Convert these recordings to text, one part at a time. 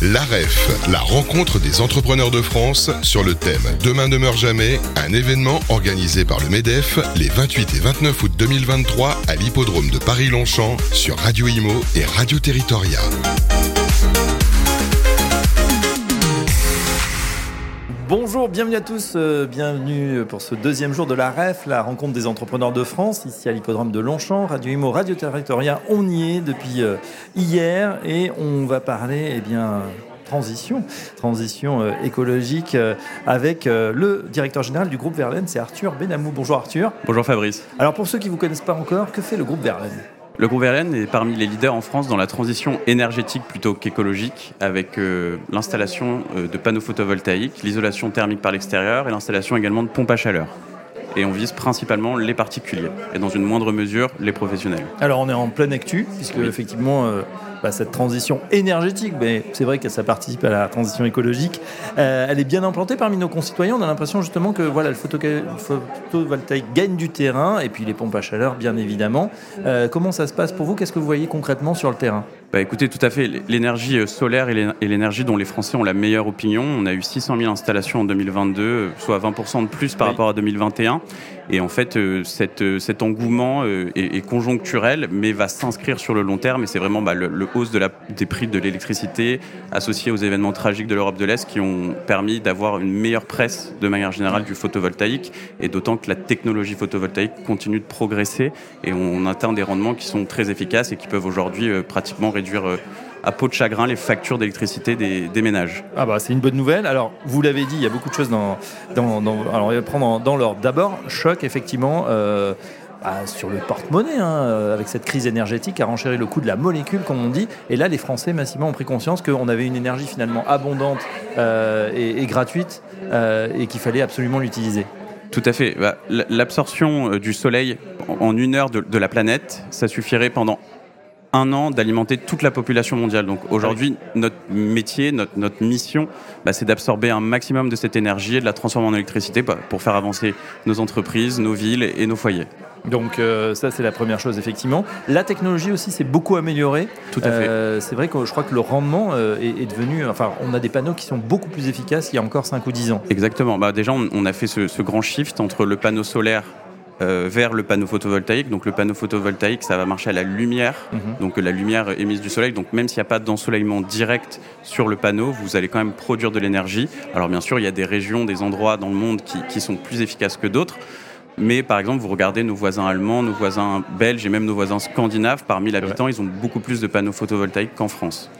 L'AREF, la rencontre des entrepreneurs de France sur le thème Demain ne meurt jamais, un événement organisé par le MEDEF les 28 et 29 août 2023 à l'hippodrome de Paris-Longchamp sur Radio Imo et Radio Territoria. Bonjour, bienvenue à tous, euh, bienvenue pour ce deuxième jour de la REF, la rencontre des entrepreneurs de France, ici à l'hippodrome de Longchamp, Radio Imo, Radio Territoria. On y est depuis euh, hier et on va parler, eh bien, transition, transition euh, écologique avec le directeur général du groupe Verlaine, c'est Arthur Benamou. Bonjour Arthur. Bonjour Fabrice. Alors pour ceux qui ne vous connaissent pas encore, que fait le groupe Verlaine? Le groupe Verlaine est parmi les leaders en France dans la transition énergétique plutôt qu'écologique, avec euh, l'installation euh, de panneaux photovoltaïques, l'isolation thermique par l'extérieur et l'installation également de pompes à chaleur. Et on vise principalement les particuliers et dans une moindre mesure les professionnels. Alors on est en pleine actu, puisque effectivement euh, bah, cette transition énergétique, mais c'est vrai que ça participe à la transition écologique, euh, elle est bien implantée parmi nos concitoyens. On a l'impression justement que voilà, le photovoltaïque gagne du terrain, et puis les pompes à chaleur, bien évidemment. Euh, comment ça se passe pour vous? Qu'est-ce que vous voyez concrètement sur le terrain? Bah écoutez, tout à fait. L'énergie euh, solaire et l'énergie dont les Français ont la meilleure opinion. On a eu 600 000 installations en 2022, soit 20% de plus par rapport à 2021. Et en fait, cette, cet engouement est, conjoncturel, mais va s'inscrire sur le long terme. Et c'est vraiment bah, le hausse des prix de l'électricité associée aux événements tragiques de l'Europe de l'Est qui ont permis d'avoir une meilleure presse de manière générale du photovoltaïque et d'autant que la technologie photovoltaïque continue de progresser et on atteint des rendements qui sont très efficaces et qui peuvent aujourd'hui euh, pratiquement réduire euh, à peau de chagrin les factures d'électricité des, ménages. Ah bah c'est une bonne nouvelle. Alors vous l'avez dit, il y a beaucoup de choses dans, dans, alors on va prendre dans l'ordre. D'abord, choc effectivement. Euh, bah, sur le porte-monnaie, hein, euh, avec cette crise énergétique, a renchéri le coût de la molécule, comme on dit. Et là, les Français massivement ont pris conscience qu'on avait une énergie finalement abondante euh, et, gratuite euh, et qu'il fallait absolument l'utiliser. Tout à fait. Bah, l'absorption du soleil en une heure de, la planète, ça suffirait pendant un an d'alimenter toute la population mondiale. Donc aujourd'hui, notre métier, notre, notre mission, bah, c'est d'absorber un maximum de cette énergie et de la transformer en électricité pour faire avancer nos entreprises, nos villes et nos foyers. Donc euh, ça c'est la première chose effectivement. La technologie aussi s'est beaucoup améliorée. Tout à fait. Euh, c'est vrai que je crois que le rendement euh, est, devenu, enfin on a des panneaux qui sont beaucoup plus efficaces il y a encore 5 ou 10 ans. Exactement. Bah, déjà on, a fait ce, grand shift entre le panneau solaire vers le panneau photovoltaïque. Donc le panneau photovoltaïque, ça va marcher à la lumière, mhm. donc la lumière émise du soleil. Donc même s'il n'y a pas d'ensoleillement direct sur le panneau, vous allez quand même produire de l'énergie. Alors bien sûr, il y a des régions, des endroits dans le monde qui, qui sont plus efficaces que d'autres. Mais par exemple, vous regardez nos voisins allemands, nos voisins belges et même nos voisins scandinaves, parmi l'habitant, ils ont beaucoup plus de panneaux photovoltaïques qu'en France.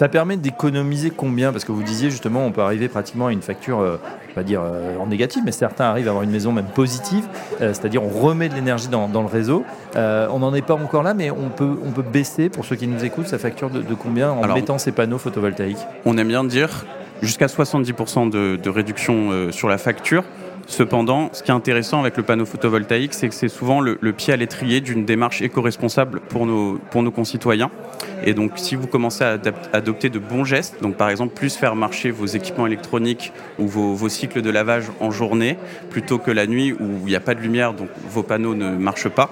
Ça permet d'économiser combien? Parce que vous disiez justement, on peut arriver pratiquement à une facture, euh, on va dire euh, en négatif, mais certains arrivent à avoir une maison même positive, euh, c'est-à-dire on remet de l'énergie dans, le réseau. on n'en est pas encore là, mais on peut, on peut baisser, pour ceux qui nous écoutent, sa facture de, combien en mettant ces panneaux photovoltaïques? On aime bien dire jusqu'à 70% de, de réduction sur la facture. Cependant, ce qui est intéressant avec le panneau photovoltaïque, c'est que c'est souvent le, pied à l'étrier d'une démarche éco-responsable pour nos, pour nos concitoyens. Et donc, si vous commencez à adopter de bons gestes, donc par exemple plus faire marcher vos équipements électroniques ou vos, cycles de lavage en journée plutôt que la nuit où il n'y a pas de lumière, donc vos panneaux ne marchent pas,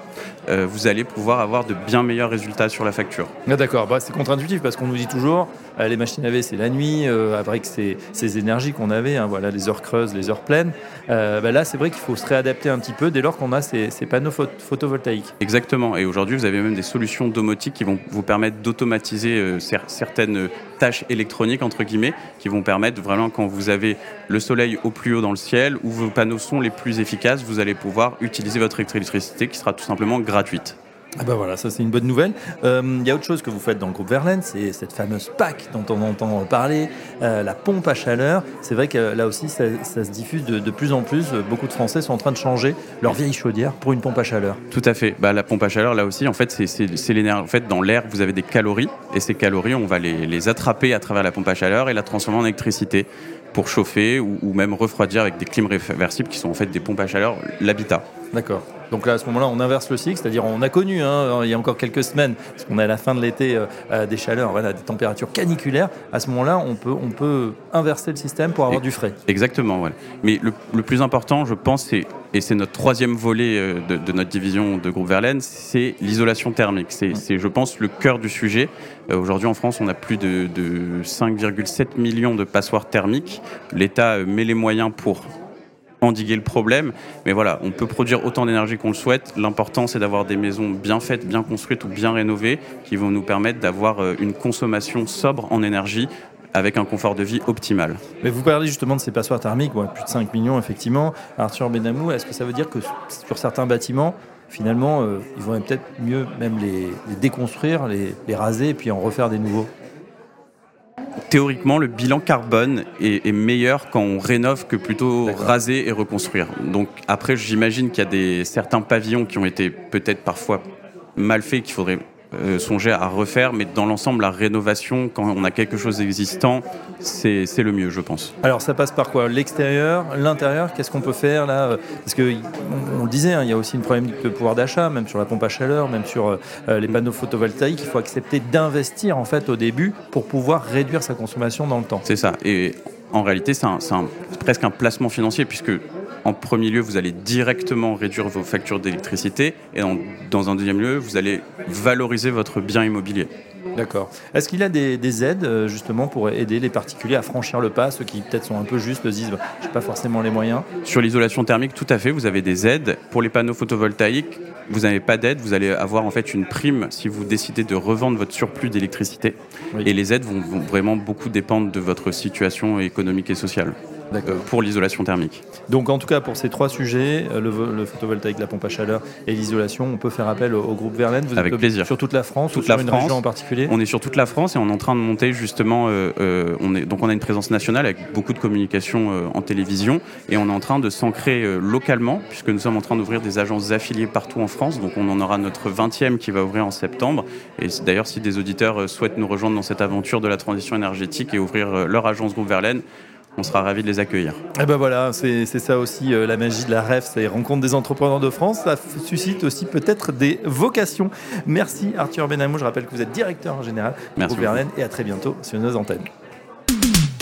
euh, vous allez pouvoir avoir de bien meilleurs résultats sur la facture. Ah, d'accord, bah, c'est contre-intuitif parce qu'on nous dit toujours euh, les machines à laver c'est la nuit, euh, avec ces, ces énergies qu'on avait, hein, voilà, les heures creuses, les heures pleines. Bah, là, c'est vrai qu'il faut se réadapter un petit peu dès lors qu'on a ces, panneaux photovoltaïques. Exactement, et aujourd'hui vous avez même des solutions domotiques qui vont vous permettre d'automatiser certaines tâches électroniques, entre guillemets, qui vont permettre vraiment quand vous avez le soleil au plus haut dans le ciel, où vos panneaux sont les plus efficaces, vous allez pouvoir utiliser votre électricité qui sera tout simplement gratuite. Ah bah voilà, ça c'est une bonne nouvelle. Il euh, y a autre chose que vous faites dans le groupe Verlaine, c'est cette fameuse PAC dont on entend parler, euh, la pompe à chaleur. C'est vrai que là aussi, ça, se diffuse de, plus en plus. Beaucoup de Français sont en train de changer leur vieille chaudière pour une pompe à chaleur. Tout à fait. Bah, la pompe à chaleur, là aussi, en fait, c'est l'énergie. En fait, dans l'air, vous avez des calories, et ces calories, on va les, attraper à travers la pompe à chaleur et la transformer en électricité pour chauffer ou, ou même refroidir avec des clims réversibles qui sont en fait des pompes à chaleur, l'habitat. D'accord. Donc là, à ce moment-là, on inverse le cycle, c'est-à-dire on a connu, hein, il y a encore quelques semaines, parce qu'on est à la fin de l'été, euh, euh, des chaleurs, voilà, des températures caniculaires. À ce moment-là, on peut, on peut inverser le système pour avoir du frais. Exactement. Mais le, le, plus important, je pense, c'est et c'est notre troisième volet euh, de, de, notre division de groupe Verlaine, c'est l'isolation thermique. C'est, je pense, le cœur du sujet. Aujourd'hui, en France, on a plus de, de 5,7 millions de passoires thermiques. L'État met les moyens pour endiguer le problème. Mais voilà, on peut produire autant d'énergie qu'on le souhaite. L'important, c'est d'avoir des maisons bien faites, bien construites ou bien rénovées qui vont nous permettre d'avoir euh, une consommation sobre en énergie avec un confort de vie optimal. Mais vous parlez justement de ces passoires thermiques, plus de 5 millions effectivement. Arthur Benamou, est-ce que ça veut dire que sur certains bâtiments, finalement, euh, ils vont peut-être mieux même les, déconstruire, les raser et puis en refaire des nouveaux? Théoriquement, le bilan carbone est, est, meilleur quand on rénove que plutôt raser et reconstruire. Donc après, j'imagine qu'il y a des, certains pavillons qui ont été peut-être parfois mal faits, qu'il faudrait euh, songer à refaire, mais dans l'ensemble, la rénovation, quand on a quelque chose d'existant, c'est le mieux, je pense. Alors ça passe par quoi? L'extérieur, l'intérieur, qu'est-ce qu'on peut faire là? Parce que on, on, le disait, hein, il y a aussi une problème de pouvoir d'achat, même sur la pompe à chaleur, même sur euh, les panneaux photovoltaïques. Il faut accepter d'investir en fait au début pour pouvoir réduire sa consommation dans le temps. C'est ça. Et en réalité, c'est presque un placement financier puisque en premier lieu, vous allez directement réduire vos factures d'électricité et en, dans un deuxième lieu, vous allez valoriser votre bien immobilier. D'accord. Est-ce qu'il y a des, des, aides euh, justement pour aider les particuliers à franchir le pas, ceux qui peut-être sont un peu justes, disent bah, je n'ai pas forcément les moyens? Sur l'isolation thermique, tout à fait, vous avez des aides. Pour les panneaux photovoltaïques, vous n'avez pas d'aide, vous allez avoir en fait une prime si vous décidez de revendre votre surplus d'électricité. Oui. Et les aides vont, vont vraiment beaucoup dépendre de votre situation économique et sociale pour l'isolation thermique. Donc en tout cas pour ces trois sujets, euh, le, le photovoltaïque, la pompe à chaleur et l'isolation, on peut faire appel au, au groupe Verlaine. Vous Avec êtes plaisir. Sur toute la France toute ou la sur une France, région en particulier? On est sur toute la France et on est en train de monter justement. Euh, euh, on est, donc on a une présence nationale avec beaucoup de communication euh, en télévision et on est en train de s'ancrer euh, localement puisque nous sommes en train d'ouvrir des agences affiliées partout en France. Donc on en aura notre 20e qui va ouvrir en septembre. Et d'ailleurs si des auditeurs euh, souhaitent nous rejoindre dans cette aventure de la transition énergétique et ouvrir euh, leur agence groupe Verlaine, on sera ravis de les accueillir. Et ben voilà, c'est ça aussi euh, la magie de la REF, c'est rencontre des entrepreneurs de France. Ça suscite aussi peut-être des vocations. Merci Arthur Benamou, je rappelle que vous êtes directeur général Merci au Verlaine et à très bientôt sur nos antennes.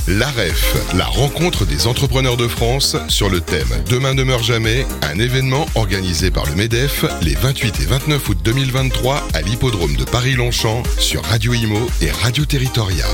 La REF, la rencontre des entrepreneurs de France sur le thème Demain ne meurt jamais, un événement organisé par le MEDEF les 28 et 29 août 2023 à l'hippodrome de Paris-Longchamp sur Radio Imo et Radio Territoria.